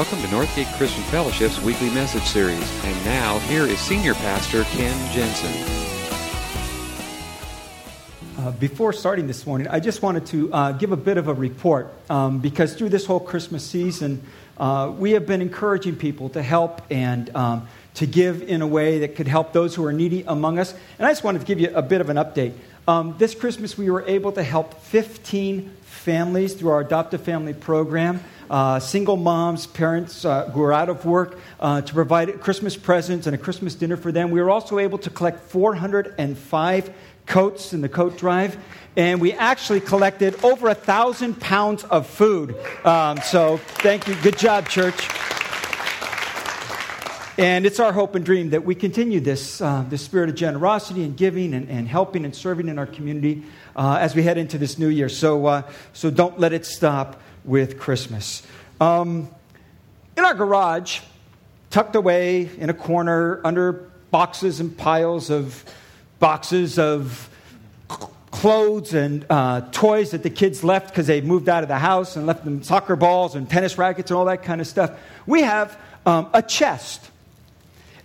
Welcome to Northgate Christian Fellowship's weekly message series. And now, here is Senior Pastor Ken Jensen. Uh, before starting this morning, I just wanted to uh, give a bit of a report um, because through this whole Christmas season, uh, we have been encouraging people to help and um, to give in a way that could help those who are needy among us. And I just wanted to give you a bit of an update. Um, this Christmas, we were able to help 15 families through our adoptive family program. Uh, single moms, parents uh, who are out of work, uh, to provide Christmas presents and a Christmas dinner for them. We were also able to collect 405 coats in the coat drive, and we actually collected over a thousand pounds of food. Um, so, thank you. Good job, church. And it's our hope and dream that we continue this, uh, this spirit of generosity and giving and, and helping and serving in our community uh, as we head into this new year. So, uh, so don't let it stop with Christmas. Um, in our garage, tucked away in a corner under boxes and piles of boxes of clothes and uh, toys that the kids left because they moved out of the house and left them soccer balls and tennis rackets and all that kind of stuff. We have um, a chest.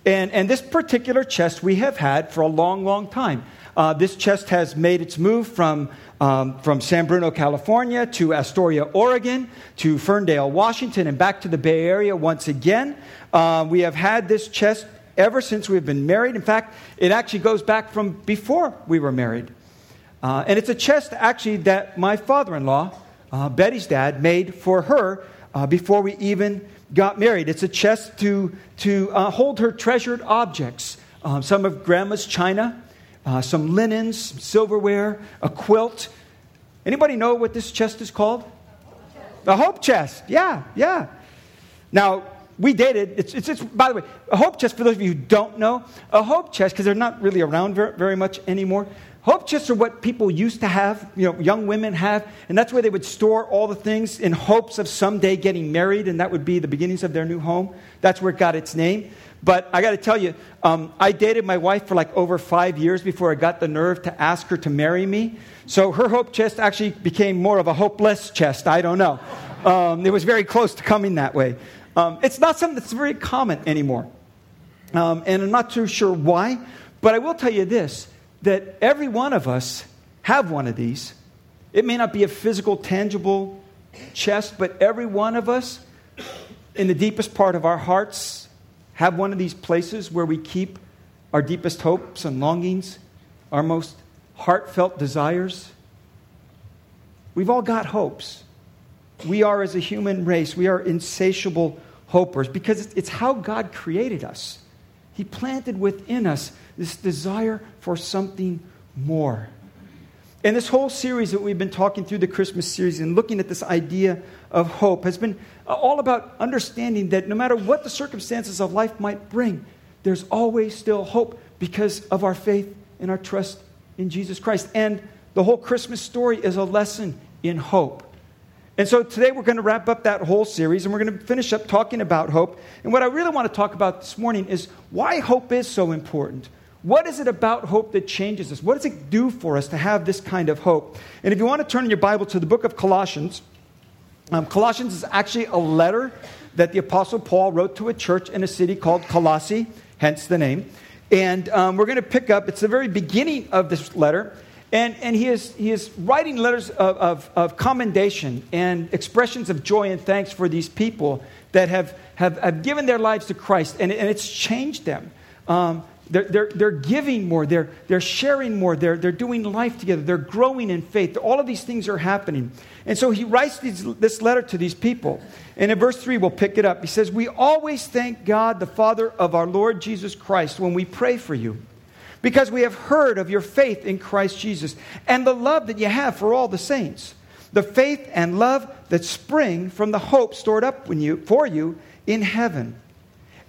And, and this particular chest we have had for a long, long time. Uh, this chest has made its move from, um, from San Bruno, California to Astoria, Oregon, to Ferndale, Washington, and back to the Bay Area once again. Uh, we have had this chest ever since we've been married. In fact, it actually goes back from before we were married. Uh, and it's a chest actually that my father in law, uh, Betty's dad, made for her uh, before we even got married. It's a chest to, to uh, hold her treasured objects. Um, some of grandma's china, uh, some linens, silverware, a quilt. Anybody know what this chest is called? A hope chest. Yeah, yeah. Now, we dated, it's, it's, it's, by the way, a hope chest, for those of you who don't know, a hope chest, because they're not really around very much anymore, Hope chests are what people used to have, you know, young women have, and that's where they would store all the things in hopes of someday getting married, and that would be the beginnings of their new home. That's where it got its name. But I got to tell you, um, I dated my wife for like over five years before I got the nerve to ask her to marry me. So her hope chest actually became more of a hopeless chest. I don't know. Um, it was very close to coming that way. Um, it's not something that's very common anymore. Um, and I'm not too sure why, but I will tell you this that every one of us have one of these. It may not be a physical, tangible chest, but every one of us, in the deepest part of our hearts, have one of these places where we keep our deepest hopes and longings, our most heartfelt desires? We've all got hopes. We are, as a human race, we are insatiable hopers because it's how God created us. He planted within us this desire for something more. And this whole series that we've been talking through the Christmas series and looking at this idea of hope has been all about understanding that no matter what the circumstances of life might bring, there's always still hope because of our faith and our trust in Jesus Christ. And the whole Christmas story is a lesson in hope. And so today we're going to wrap up that whole series and we're going to finish up talking about hope. And what I really want to talk about this morning is why hope is so important. What is it about hope that changes us? What does it do for us to have this kind of hope? And if you want to turn your Bible to the book of Colossians, um, Colossians is actually a letter that the Apostle Paul wrote to a church in a city called Colossae, hence the name. And um, we're going to pick up, it's the very beginning of this letter. And, and he, is, he is writing letters of, of, of commendation and expressions of joy and thanks for these people that have, have, have given their lives to Christ, and, and it's changed them. Um, they're, they're, they're giving more, they're, they're sharing more, they're, they're doing life together, they're growing in faith. All of these things are happening. And so he writes these, this letter to these people. And in verse 3, we'll pick it up. He says, We always thank God, the Father of our Lord Jesus Christ, when we pray for you, because we have heard of your faith in Christ Jesus and the love that you have for all the saints, the faith and love that spring from the hope stored up you, for you in heaven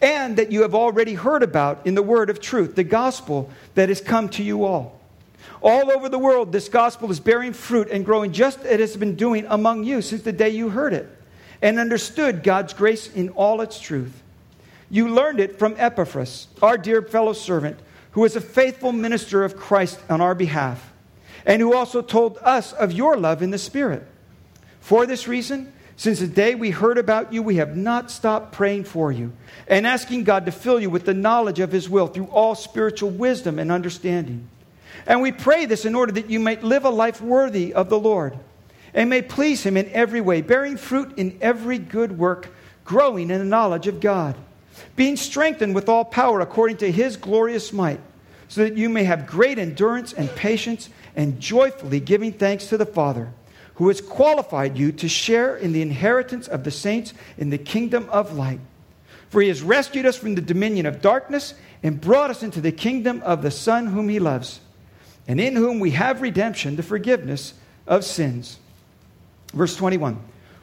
and that you have already heard about in the word of truth, the gospel that has come to you all. All over the world, this gospel is bearing fruit and growing just as it has been doing among you since the day you heard it and understood God's grace in all its truth. You learned it from Epaphras, our dear fellow servant, who is a faithful minister of Christ on our behalf, and who also told us of your love in the Spirit. For this reason, Since the day we heard about you, we have not stopped praying for you and asking God to fill you with the knowledge of His will through all spiritual wisdom and understanding. And we pray this in order that you may live a life worthy of the Lord and may please Him in every way, bearing fruit in every good work, growing in the knowledge of God, being strengthened with all power according to His glorious might, so that you may have great endurance and patience, and joyfully giving thanks to the Father who has qualified you to share in the inheritance of the saints in the kingdom of light. For he has rescued us from the dominion of darkness and brought us into the kingdom of the Son whom he loves, and in whom we have redemption, the forgiveness of sins. Verse 21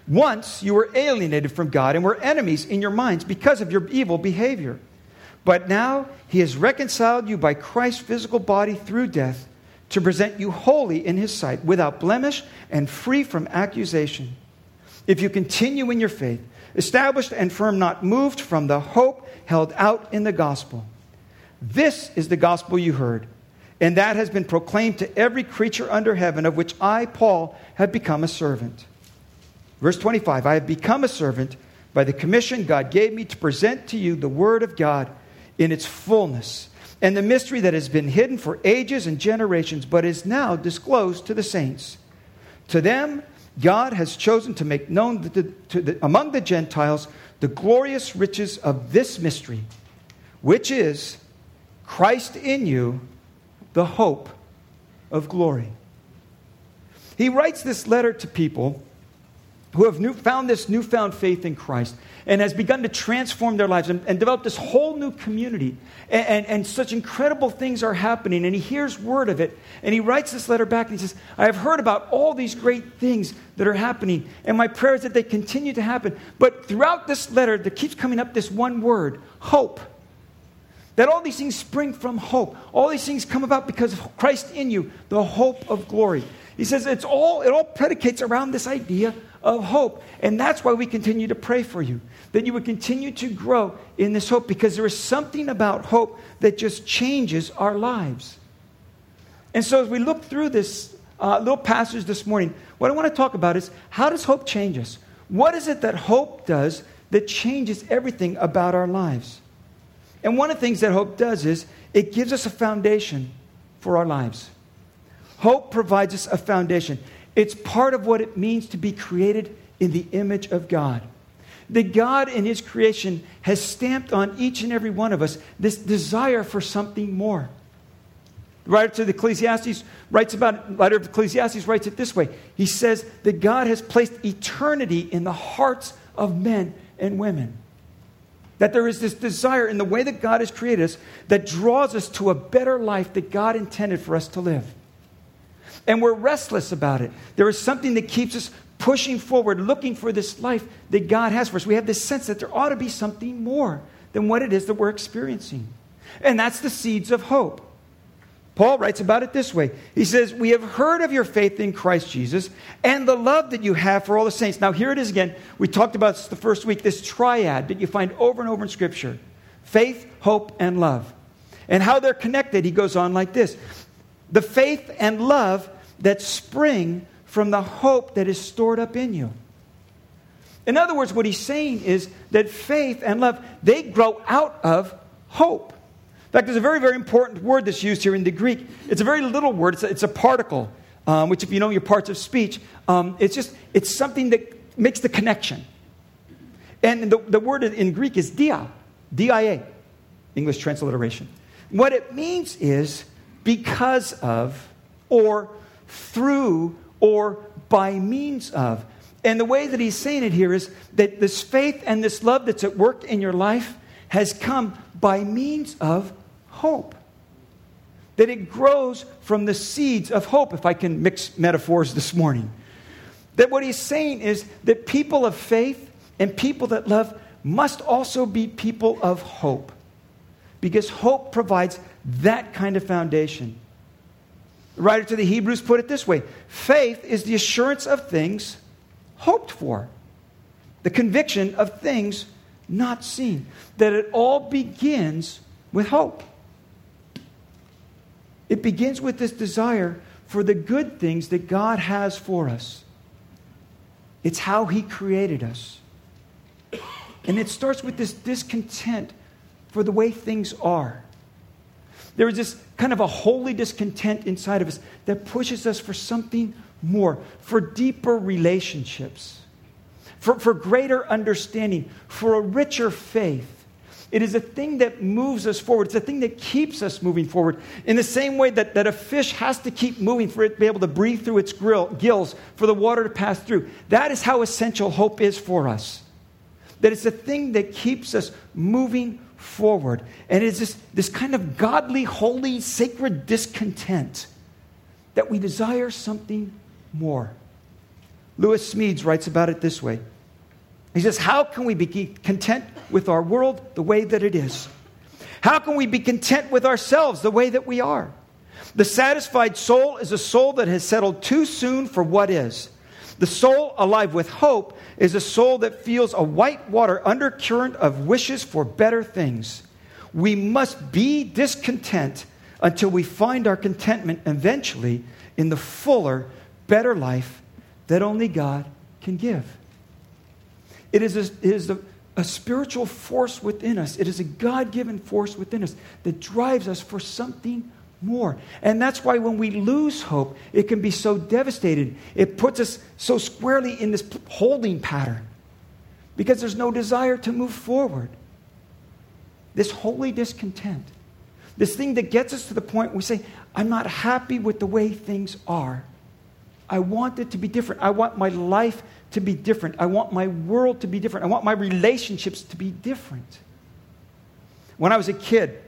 Once you were alienated from God and were enemies in your minds because of your evil behavior. But now he has reconciled you by Christ's physical body through death to present you holy in his sight, without blemish and free from accusation. If you continue in your faith, established and firm, not moved from the hope held out in the gospel. This is the gospel you heard, and that has been proclaimed to every creature under heaven, of which I, Paul, have become a servant. Verse 25 I have become a servant by the commission God gave me to present to you the word of God in its fullness and the mystery that has been hidden for ages and generations, but is now disclosed to the saints. To them, God has chosen to make known the, to the, among the Gentiles the glorious riches of this mystery, which is Christ in you, the hope of glory. He writes this letter to people who have new, found this newfound faith in Christ and has begun to transform their lives and, and develop this whole new community. And, and, and, such incredible things are happening. And he hears word of it. And he writes this letter back and he says, I have heard about all these great things that are happening. And my prayer is that they continue to happen. But throughout this letter, there keeps coming up this one word hope. That all these things spring from hope. All these things come about because of Christ in you, the hope of glory. He says it's all, it all predicates around this idea of hope. And that's why we continue to pray for you, that you would continue to grow in this hope because there is something about hope that just changes our lives. And so as we look through this uh, little passage this morning, what I want to talk about is how does hope change us? What is it that hope does that changes everything about our lives? And one of the things that hope does is it gives us a foundation for our lives. Hope provides us a foundation. It's part of what it means to be created in the image of God. That God in His creation has stamped on each and every one of us this desire for something more. The writer to the Ecclesiastes writes about writer of Ecclesiastes writes it this way. He says that God has placed eternity in the hearts of men and women. That there is this desire in the way that God has created us that draws us to a better life that God intended for us to live and we're restless about it. There is something that keeps us pushing forward, looking for this life that God has for us. We have this sense that there ought to be something more than what it is that we're experiencing. And that's the seeds of hope. Paul writes about it this way. He says, We have heard of your faith in Christ Jesus and the love that you have for all the saints. Now, here it is again. We talked about this the first week, this triad that you find over and over in Scripture faith, hope, and love. And how they're connected, he goes on like this the faith and love that spring from the hope that is stored up in you. In other words, what he's saying is that faith and love, they grow out of hope. In fact, there's a very, very important word that's used here in the Greek. It's a very little word, it's a, it's a particle, um, which, if you know your parts of speech, um, it's just, it's something that makes the connection. And the, the word in Greek is dia, D I A, English transliteration. What it means is because of, or through, or by means of. And the way that he's saying it here is that this faith and this love that's at work in your life has come by means of hope. That it grows from the seeds of hope, if I can mix metaphors this morning. That what he's saying is that people of faith and people that love must also be people of hope. Because hope provides that kind of foundation. The writer to the Hebrews put it this way faith is the assurance of things hoped for, the conviction of things not seen. That it all begins with hope. It begins with this desire for the good things that God has for us. it's how He created us. And it starts with this discontent for the way things are. There is this kind of a holy discontent inside of us that pushes us for something more, for deeper relationships, for, for greater understanding, for a richer faith. It is a thing that moves us forward. It's a thing that keeps us moving forward. In the same way that, that a fish has to keep moving for it to be able to breathe through its grill, gills, for the water to pass through. That is how essential hope is for us. That it's a thing that keeps us moving forward. And it's this, this kind of godly, holy, sacred discontent that we desire something more. Lewis Smedes writes about it this way He says, How can we be content with our world the way that it is? How can we be content with ourselves the way that we are? The satisfied soul is a soul that has settled too soon for what is. The soul alive with hope is a soul that feels a white water undercurrent of wishes for better things. We must be discontent until we find our contentment eventually in the fuller, better life that only God can give. It is a, it is a, a spiritual force within us, it is a God given force within us that drives us for something more. And that's why when we lose hope, it can be so devastating. It puts us so squarely in this holding pattern because there's no desire to move forward. This holy discontent, this thing that gets us to the point where we say, I'm not happy with the way things are. I want it to be different. I want my life to be different. I want my world to be different. I want my relationships to be different. When I was a kid,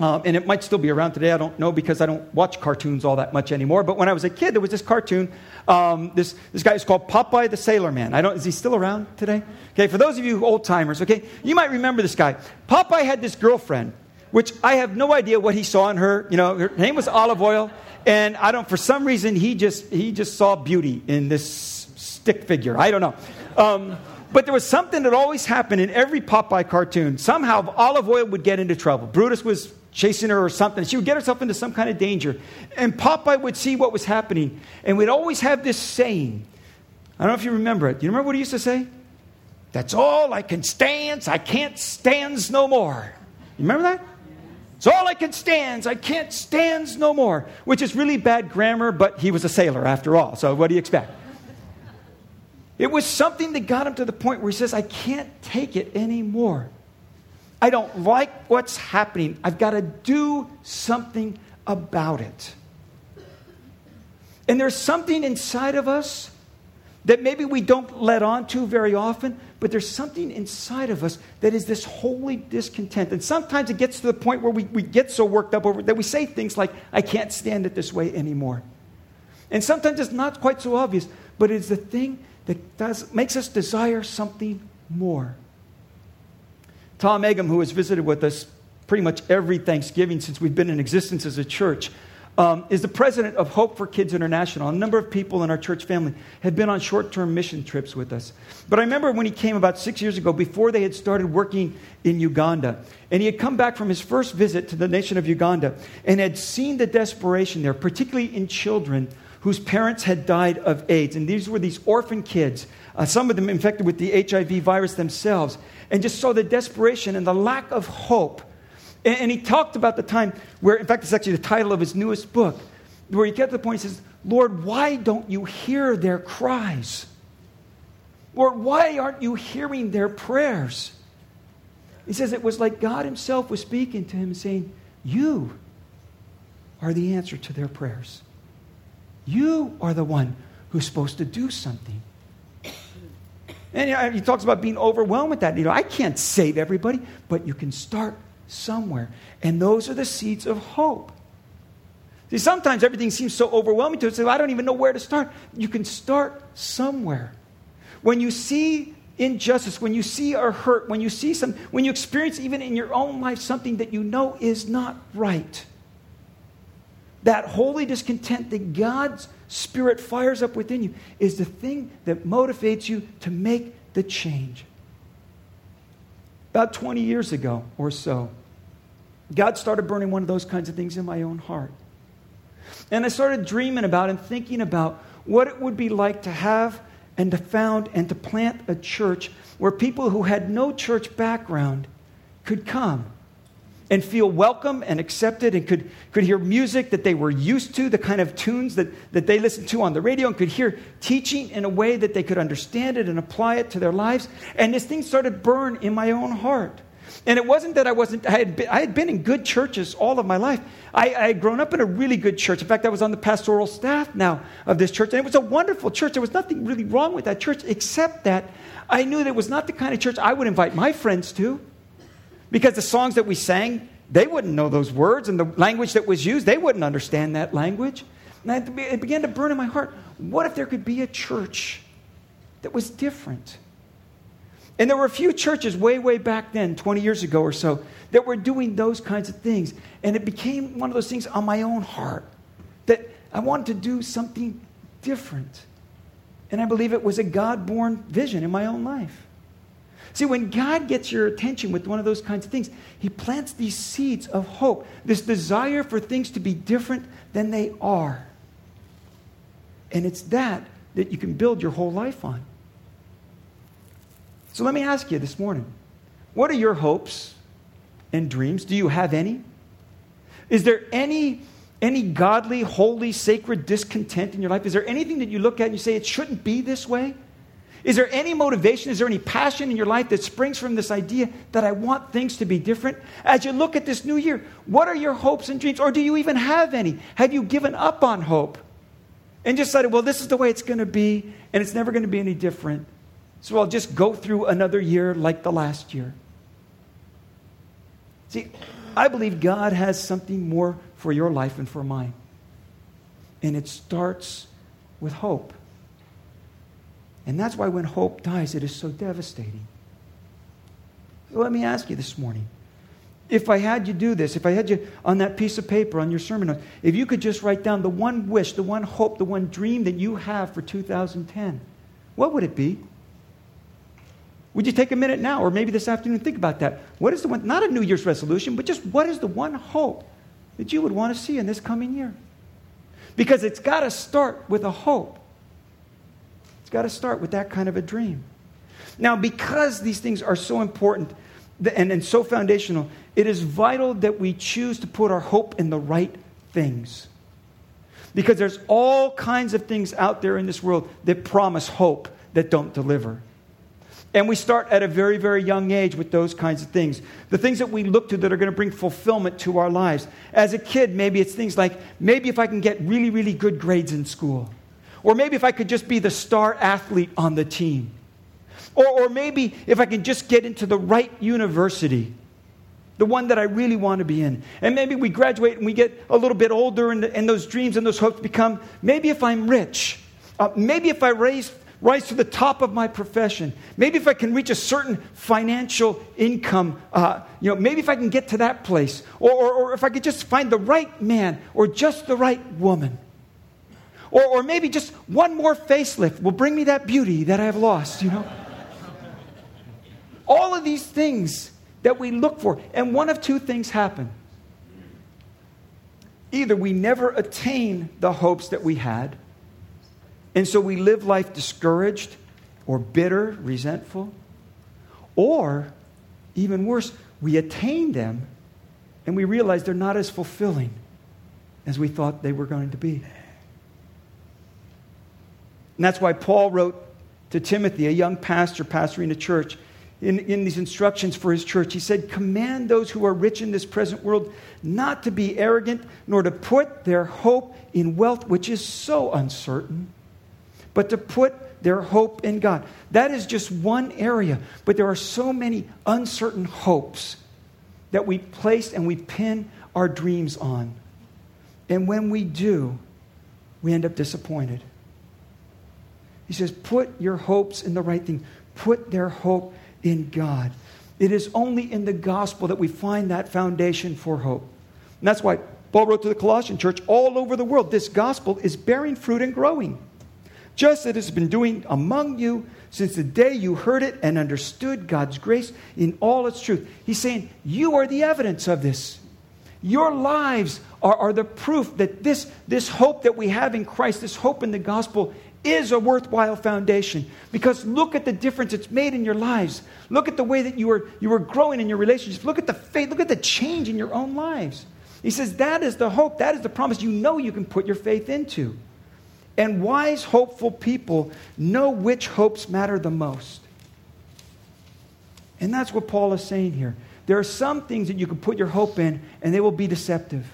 um, and it might still be around today. I don't know because I don't watch cartoons all that much anymore. But when I was a kid, there was this cartoon. Um, this, this guy is called Popeye the Sailor Man. I don't, is he still around today? Okay, for those of you old timers, okay, you might remember this guy. Popeye had this girlfriend, which I have no idea what he saw in her. You know, her name was Olive Oyl. And I don't, for some reason, he just, he just saw beauty in this stick figure. I don't know. Um, but there was something that always happened in every Popeye cartoon. Somehow Olive Oyl would get into trouble. Brutus was chasing her or something. She would get herself into some kind of danger. And Popeye would see what was happening. And we'd always have this saying. I don't know if you remember it. Do you remember what he used to say? That's all I can stand. I can't stands no more. You remember that? It's all I can stands. I can't stands no more. Which is really bad grammar, but he was a sailor after all. So what do you expect? It was something that got him to the point where he says, I can't take it anymore. I don't like what's happening. I've got to do something about it. And there's something inside of us that maybe we don't let on to very often, but there's something inside of us that is this holy discontent. And sometimes it gets to the point where we, we get so worked up over that we say things like, I can't stand it this way anymore. And sometimes it's not quite so obvious, but it's the thing that does, makes us desire something more. Tom Eggum, who has visited with us pretty much every Thanksgiving since we've been in existence as a church, um, is the president of Hope for Kids International. A number of people in our church family had been on short term mission trips with us. But I remember when he came about six years ago, before they had started working in Uganda, and he had come back from his first visit to the nation of Uganda and had seen the desperation there, particularly in children whose parents had died of AIDS. And these were these orphan kids, uh, some of them infected with the HIV virus themselves and just saw the desperation and the lack of hope. And, and he talked about the time where, in fact, it's actually the title of his newest book, where he get to the point, he says, Lord, why don't you hear their cries? Lord, why aren't you hearing their prayers? He says it was like God Himself was speaking to him and saying, You are the answer to their prayers. You are the one who's supposed to do something. And he talks about being overwhelmed with that. You know, I can't save everybody, but you can start somewhere. And those are the seeds of hope. See, sometimes everything seems so overwhelming to us, I don't even know where to start. You can start somewhere. When you see injustice, when you see a hurt, when you see some, when you experience even in your own life something that you know is not right, that holy discontent that God's Spirit fires up within you is the thing that motivates you to make the change. About 20 years ago or so, God started burning one of those kinds of things in my own heart. And I started dreaming about and thinking about what it would be like to have and to found and to plant a church where people who had no church background could come and feel welcome and accepted and could, could hear music that they were used to, the kind of tunes that, that they listened to on the radio, and could hear teaching in a way that they could understand it and apply it to their lives. And this thing started burn in my own heart. And it wasn't that I wasn't, I had been, I had been in good churches all of my life. I, I, had grown up in a really good church. In fact, I was on the pastoral staff now of this church. And it was a wonderful church. There was nothing really wrong with that church, except that I knew that it was not the kind of church I would invite my friends to. Because the songs that we sang, they wouldn't know those words, and the language that was used, they wouldn't understand that language. And it began to burn in my heart. What if there could be a church that was different? And there were a few churches way, way back then, 20 years ago or so, that were doing those kinds of things. And it became one of those things on my own heart that I wanted to do something different. And I believe it was a God born vision in my own life. See, when God gets your attention with one of those kinds of things, He plants these seeds of hope, this desire for things to be different than they are. And it's that that you can build your whole life on. So let me ask you this morning what are your hopes and dreams? Do you have any? Is there any, any godly, holy, sacred discontent in your life? Is there anything that you look at and you say, it shouldn't be this way? Is there any motivation? Is there any passion in your life that springs from this idea that I want things to be different? As you look at this new year, what are your hopes and dreams? Or do you even have any? Have you given up on hope and just decided, well, this is the way it's going to be and it's never going to be any different? So I'll just go through another year like the last year. See, I believe God has something more for your life and for mine. And it starts with hope. And that's why when hope dies, it is so devastating. So let me ask you this morning if I had you do this, if I had you on that piece of paper on your sermon notes, if you could just write down the one wish, the one hope, the one dream that you have for 2010, what would it be? Would you take a minute now or maybe this afternoon think about that? What is the one, not a New Year's resolution, but just what is the one hope that you would want to see in this coming year? Because it's got to start with a hope got to start with that kind of a dream. Now, because these things are so important and, and so foundational, it is vital that we choose to put our hope in the right things. Because there's all kinds of things out there in this world that promise hope that don't deliver. And we start at a very, very young age with those kinds of things. The things that we look to that are going to bring fulfillment to our lives. As a kid, maybe it's things like maybe if I can get really, really good grades in school. Or maybe if I could just be the star athlete on the team. Or, or maybe if I can just get into the right university, the one that I really want to be in. And maybe we graduate and we get a little bit older, and, and those dreams and those hopes become maybe if I'm rich, uh, maybe if I raise, rise to the top of my profession, maybe if I can reach a certain financial income, uh, you know, maybe if I can get to that place, or, or, or if I could just find the right man or just the right woman. Or, or maybe just one more facelift will bring me that beauty that I have lost, you know? All of these things that we look for. And one of two things happen. Either we never attain the hopes that we had, and so we live life discouraged or bitter, resentful, or even worse, we attain them and we realize they're not as fulfilling as we thought they were going to be. And that's why Paul wrote to Timothy, a young pastor pastoring a church, in, in these instructions for his church. He said, Command those who are rich in this present world not to be arrogant, nor to put their hope in wealth, which is so uncertain, but to put their hope in God. That is just one area, but there are so many uncertain hopes that we place and we pin our dreams on. And when we do, we end up disappointed. He says, put your hopes in the right thing. Put their hope in God. It is only in the gospel that we find that foundation for hope. And that's why Paul wrote to the Colossian church all over the world this gospel is bearing fruit and growing, just as it has been doing among you since the day you heard it and understood God's grace in all its truth. He's saying, You are the evidence of this. Your lives are, are the proof that this, this hope that we have in Christ, this hope in the gospel, is a worthwhile foundation because look at the difference it's made in your lives. Look at the way that you are, you are growing in your relationships. Look at the faith, look at the change in your own lives. He says that is the hope, that is the promise you know you can put your faith into. And wise, hopeful people know which hopes matter the most. And that's what Paul is saying here. There are some things that you can put your hope in, and they will be deceptive.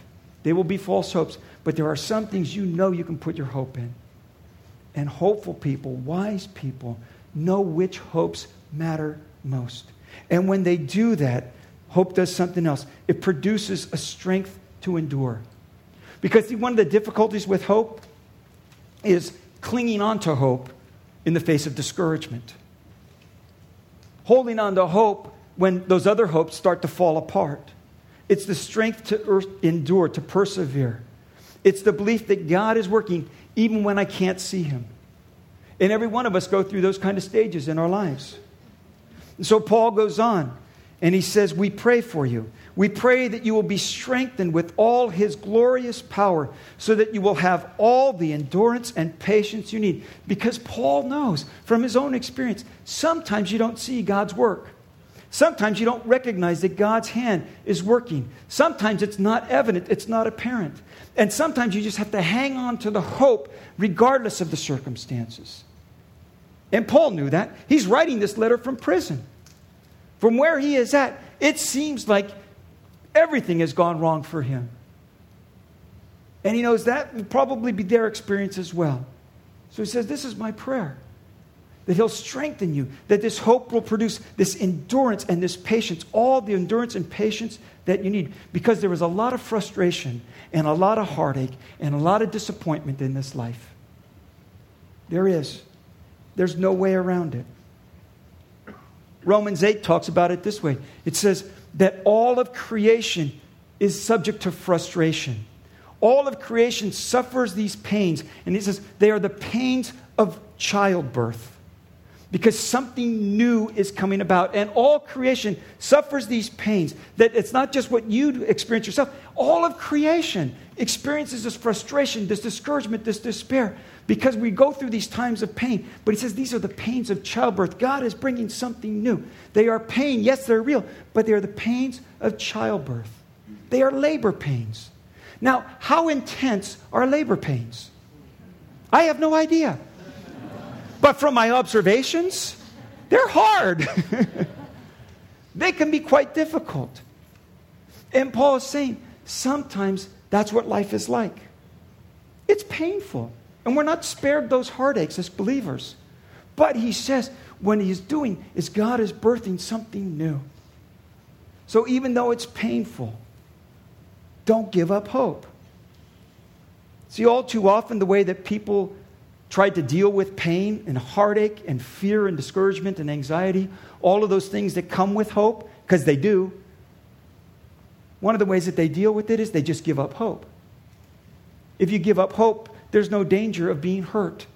They will be false hopes. But there are some things you know you can put your hope in. And hopeful people, wise people, know which hopes matter most. And when they do that, hope does something else. It produces a strength to endure. Because see, one of the difficulties with hope is clinging on to hope in the face of discouragement. Holding on to hope when those other hopes start to fall apart. It's the strength to endure, to persevere. It's the belief that God is working even when I can't see Him. And every one of us go through those kind of stages in our lives. And so Paul goes on and he says, We pray for you. We pray that you will be strengthened with all his glorious power so that you will have all the endurance and patience you need. Because Paul knows from his own experience, sometimes you don't see God's work. Sometimes you don't recognize that God's hand is working. Sometimes it's not evident, it's not apparent. And sometimes you just have to hang on to the hope regardless of the circumstances. And Paul knew that. He's writing this letter from prison. From where he is at, it seems like everything has gone wrong for him. And he knows that will probably be their experience as well. So he says, This is my prayer that He'll strengthen you, that this hope will produce this endurance and this patience, all the endurance and patience that you need. Because there is a lot of frustration and a lot of heartache and a lot of disappointment in this life. There is. There's no way around it. Romans 8 talks about it this way it says that all of creation is subject to frustration. All of creation suffers these pains, and he says they are the pains of childbirth because something new is coming about. And all creation suffers these pains. That it's not just what you experience yourself, all of creation experiences this frustration, this discouragement, this despair because we go through these times of pain. But he says these are the pains of childbirth. God is bringing something new. They are pain, yes, they're real, but they are the pains of childbirth. They are labor pains. Now, how intense are labor pains? I have no idea. But from my observations, they're hard. they can be quite difficult. And Paul is saying sometimes that's what life is like. It's painful. And we're not spared those heartaches as believers. But he says what he's doing is God is birthing something new. So even though it's painful, don't give up hope. See, all too often, the way that people tried to deal with pain and heartache and fear and discouragement and anxiety, all of those things that come with hope, because they do. One of the ways that they deal with it is they just give up hope. If you give up hope, there's no danger of being hurt.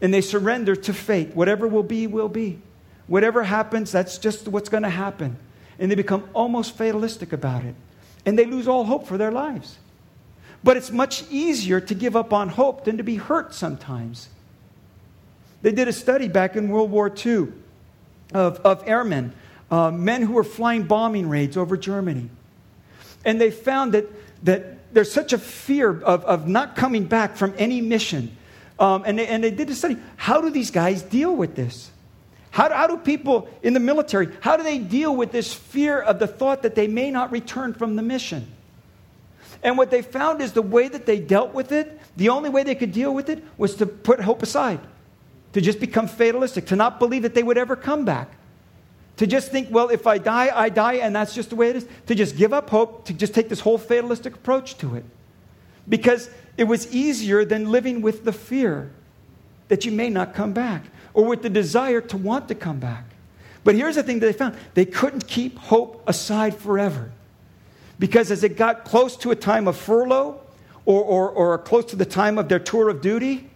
And they surrender to fate. Whatever will be, will be. Whatever happens, that's just what's going to happen. And they become almost fatalistic about it. And they lose all hope for their lives. But it's much easier to give up on hope than to be hurt sometimes. They did a study back in World War II of, of airmen, uh, men who were flying bombing raids over Germany. And they found that, that there's such a fear of, of not coming back from any mission. Um, and, they, and they did a study. How do these guys deal with this? How do, how do people in the military, how do they deal with this fear of the thought that they may not return from the mission? And what they found is the way that they dealt with it, the only way they could deal with it was to put hope aside, to just become fatalistic, to not believe that they would ever come back. To just think, well, if I die, I die, and that's just the way it is. To just give up hope, to just take this whole fatalistic approach to it. Because it was easier than living with the fear that you may not come back, or with the desire to want to come back. But here's the thing that they found they couldn't keep hope aside forever. Because as it got close to a time of furlough or, or, or close to the time of their tour of duty,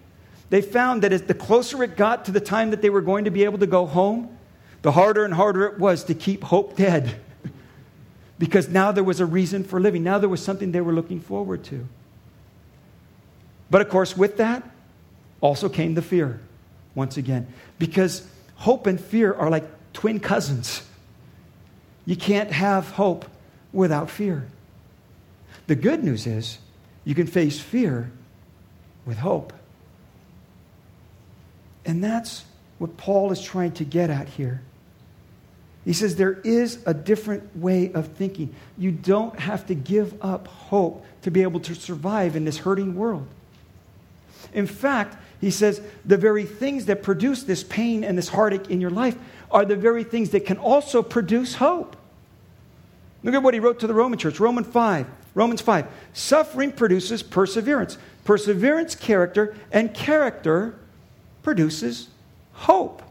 they found that as the closer it got to the time that they were going to be able to go home, the harder and harder it was to keep hope dead. because now there was a reason for living. Now there was something they were looking forward to. But of course, with that also came the fear, once again. Because hope and fear are like twin cousins. You can't have hope without fear. The good news is you can face fear with hope. And that's what Paul is trying to get at here. He says there is a different way of thinking. You don't have to give up hope to be able to survive in this hurting world. In fact, he says the very things that produce this pain and this heartache in your life are the very things that can also produce hope. Look at what he wrote to the Roman church, Romans 5. Romans 5. Suffering produces perseverance. Perseverance, character, and character produces hope.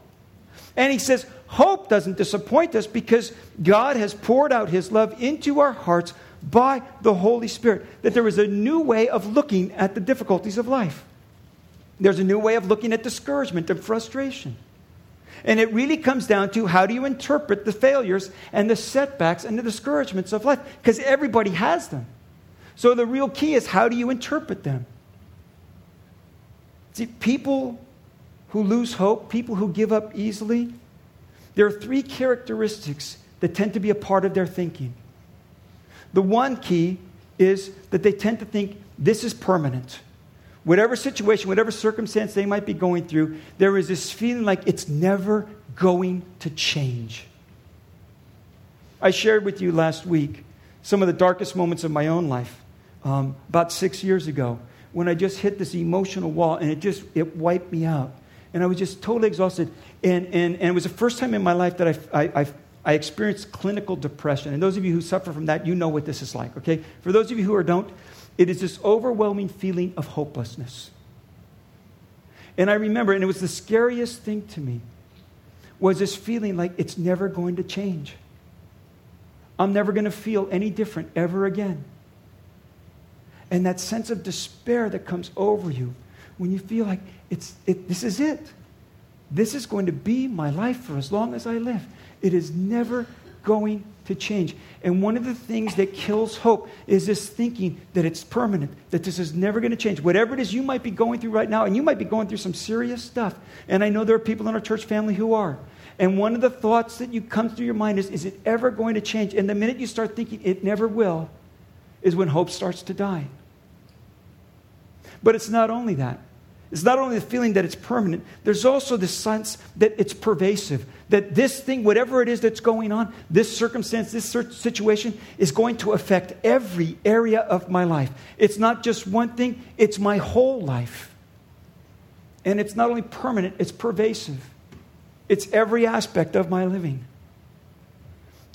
And he says, hope doesn't disappoint us because God has poured out his love into our hearts by the Holy Spirit. That there is a new way of looking at the difficulties of life. There's a new way of looking at discouragement and frustration. And it really comes down to how do you interpret the failures and the setbacks and the discouragements of life? Because everybody has them. So the real key is how do you interpret them? See, people who lose hope, people who give up easily, there are three characteristics that tend to be a part of their thinking. The one key is that they tend to think this is permanent. Whatever situation, whatever circumstance they might be going through, there is this feeling like it's never going to change. I shared with you last week some of the darkest moments of my own life um, about six years ago when I just hit this emotional wall and it just it wiped me out. And I was just totally exhausted. And, and, and it was the first time in my life that I, I, I, I experienced clinical depression. And those of you who suffer from that, you know what this is like, okay? For those of you who are, don't, it is this overwhelming feeling of hopelessness. And I remember, and it was the scariest thing to me, was this feeling like it's never going to change. I'm never going to feel any different ever again. And that sense of despair that comes over you when you feel like it's, it, this is it. This is going to be my life for as long as I live. It is never going to change. And one of the things that kills hope is this thinking that it's permanent, that this is never going to change. Whatever it is you might be going through right now, and you might be going through some serious stuff. And I know there are people in our church family who are. And one of the thoughts that you come through your mind is, is it ever going to change? And the minute you start thinking it never will, is when hope starts to die. But it's not only that. It's not only the feeling that it's permanent, there's also the sense that it's pervasive. That this thing, whatever it is that's going on, this circumstance, this situation, is going to affect every area of my life. It's not just one thing, it's my whole life. And it's not only permanent, it's pervasive. It's every aspect of my living.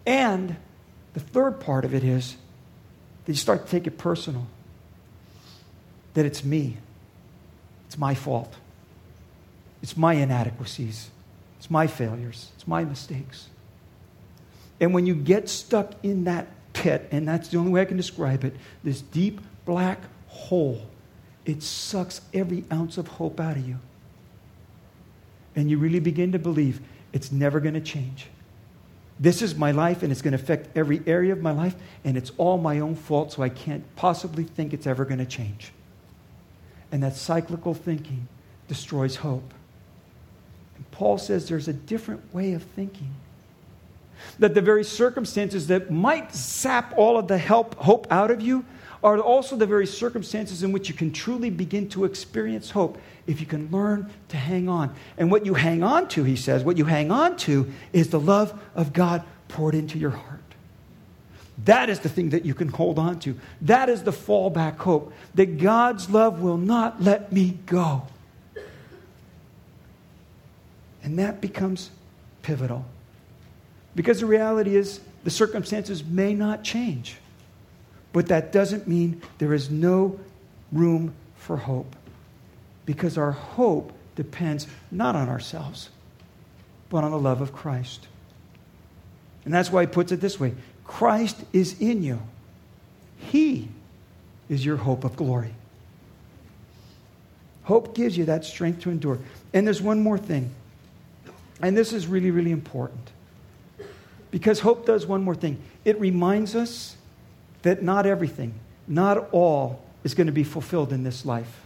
And the third part of it is that you start to take it personal that it's me. It's my fault. It's my inadequacies. It's my failures. It's my mistakes. And when you get stuck in that pit, and that's the only way I can describe it, this deep black hole, it sucks every ounce of hope out of you. And you really begin to believe it's never going to change. This is my life, and it's going to affect every area of my life, and it's all my own fault, so I can't possibly think it's ever going to change. And that cyclical thinking destroys hope. And Paul says there's a different way of thinking. That the very circumstances that might sap all of the help, hope out of you are also the very circumstances in which you can truly begin to experience hope if you can learn to hang on. And what you hang on to, he says, what you hang on to is the love of God poured into your heart. That is the thing that you can hold on to. That is the fallback hope that God's love will not let me go. And that becomes pivotal. Because the reality is, the circumstances may not change. But that doesn't mean there is no room for hope. Because our hope depends not on ourselves, but on the love of Christ. And that's why he puts it this way Christ is in you. He is your hope of glory. Hope gives you that strength to endure. And there's one more thing. And this is really, really important. Because hope does one more thing it reminds us that not everything, not all, is going to be fulfilled in this life.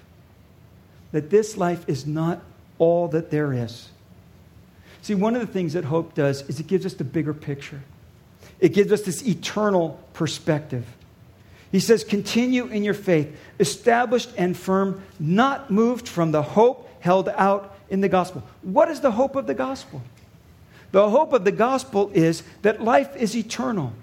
that this life is not all that there is. See, one of the things that hope does is it gives us the bigger picture. It gives us this eternal perspective. He says, Continue in your faith, established and firm, not moved from the hope held out in the gospel. What is the hope of the gospel? The hope of the gospel is that life is eternal,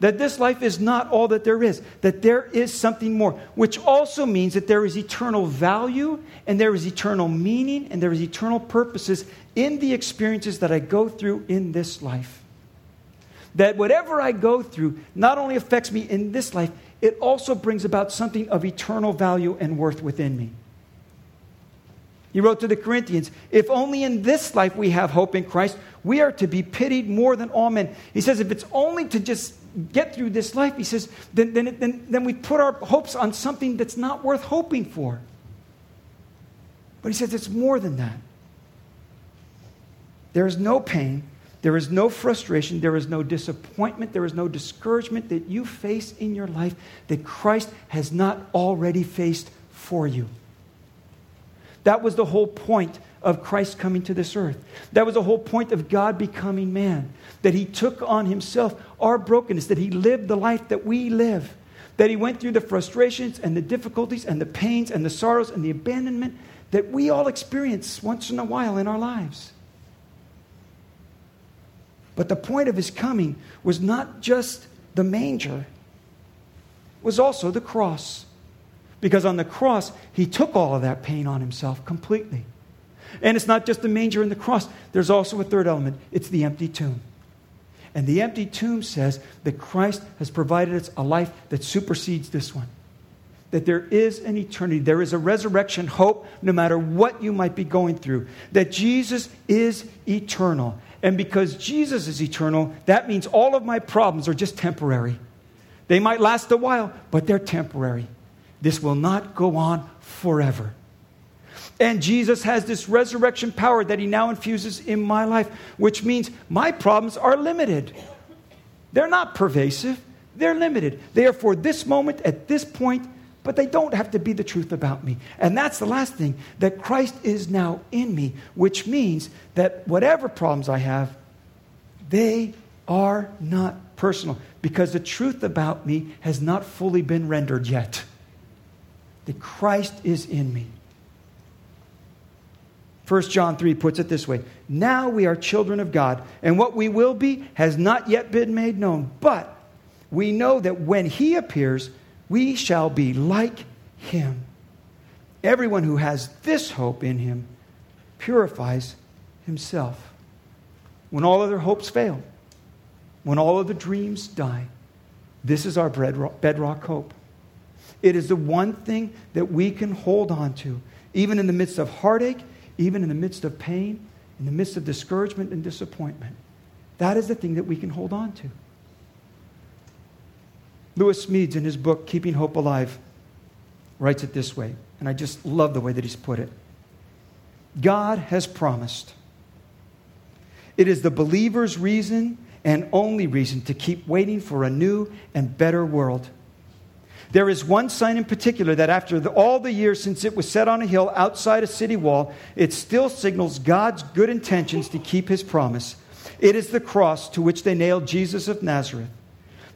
that this life is not all that there is, that there is something more, which also means that there is eternal value and there is eternal meaning and there is eternal purposes in the experiences that I go through in this life. That whatever I go through not only affects me in this life, it also brings about something of eternal value and worth within me. He wrote to the Corinthians, If only in this life we have hope in Christ, we are to be pitied more than all men. He says, If it's only to just get through this life, he says, then, then, then, then we put our hopes on something that's not worth hoping for. But he says it's more than that. There is no pain, there is no frustration, there is no disappointment, there is no discouragement that you face in your life that Christ has not already faced for you. That was the whole point of Christ coming to this earth. That was the whole point of God becoming man. That he took on himself our brokenness, that he lived the life that we live, that he went through the frustrations and the difficulties and the pains and the sorrows and the abandonment that we all experience once in a while in our lives. But the point of his coming was not just the manger, was also the cross. Because on the cross, he took all of that pain on himself completely. And it's not just the manger and the cross, there's also a third element it's the empty tomb. And the empty tomb says that Christ has provided us a life that supersedes this one. That there is an eternity, there is a resurrection hope no matter what you might be going through. That Jesus is eternal. And because Jesus is eternal, that means all of my problems are just temporary. They might last a while, but they're temporary. This will not go on forever. And Jesus has this resurrection power that he now infuses in my life, which means my problems are limited. They're not pervasive, they're limited. They are for this moment, at this point, but they don't have to be the truth about me. And that's the last thing that Christ is now in me, which means that whatever problems I have, they are not personal because the truth about me has not fully been rendered yet that Christ is in me. 1 John 3 puts it this way Now we are children of God, and what we will be has not yet been made known. But we know that when He appears, we shall be like Him. Everyone who has this hope in Him purifies himself. When all other hopes fail, when all other dreams die, this is our bedrock hope. It is the one thing that we can hold on to, even in the midst of heartache, even in the midst of pain, in the midst of discouragement and disappointment. That is the thing that we can hold on to. Lewis Smedes, in his book, Keeping Hope Alive, writes it this way, and I just love the way that he's put it. God has promised. It is the believer's reason and only reason to keep waiting for a new and better world. There is one sign in particular that after the, all the years since it was set on a hill outside a city wall, it still signals God's good intentions to keep his promise. It is the cross to which they nailed Jesus of Nazareth.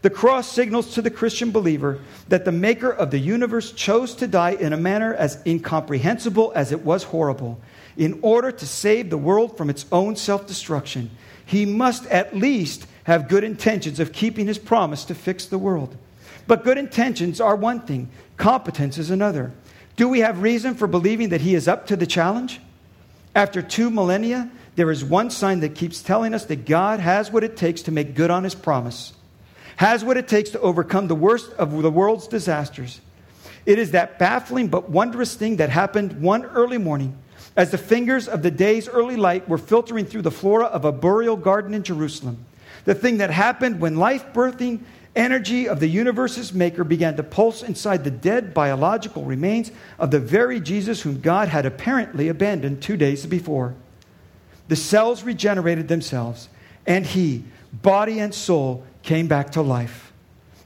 The cross signals to the Christian believer that the maker of the universe chose to die in a manner as incomprehensible as it was horrible. In order to save the world from its own self destruction, he must at least have good intentions of keeping his promise to fix the world. But good intentions are one thing, competence is another. Do we have reason for believing that he is up to the challenge? After two millennia, there is one sign that keeps telling us that God has what it takes to make good on his promise, has what it takes to overcome the worst of the world's disasters. It is that baffling but wondrous thing that happened one early morning as the fingers of the day's early light were filtering through the flora of a burial garden in Jerusalem. The thing that happened when life birthing energy of the universe's maker began to pulse inside the dead biological remains of the very Jesus whom God had apparently abandoned two days before. The cells regenerated themselves, and he, body and soul, came back to life.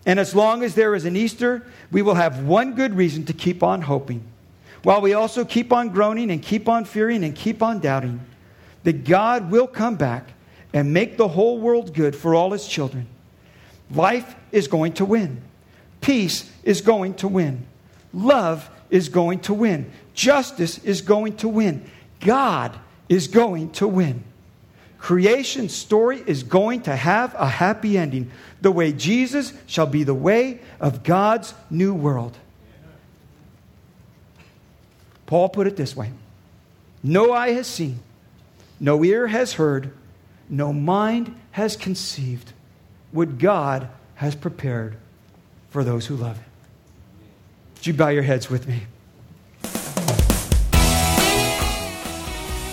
And as long as there is an Easter, we will have one good reason to keep on hoping. while we also keep on groaning and keep on fearing and keep on doubting that God will come back and make the whole world good for all his children. Life is going to win. Peace is going to win. Love is going to win. Justice is going to win. God is going to win. Creation's story is going to have a happy ending. The way Jesus shall be the way of God's new world. Paul put it this way No eye has seen, no ear has heard, no mind has conceived what God has prepared for those who love Him. Would you bow your heads with me?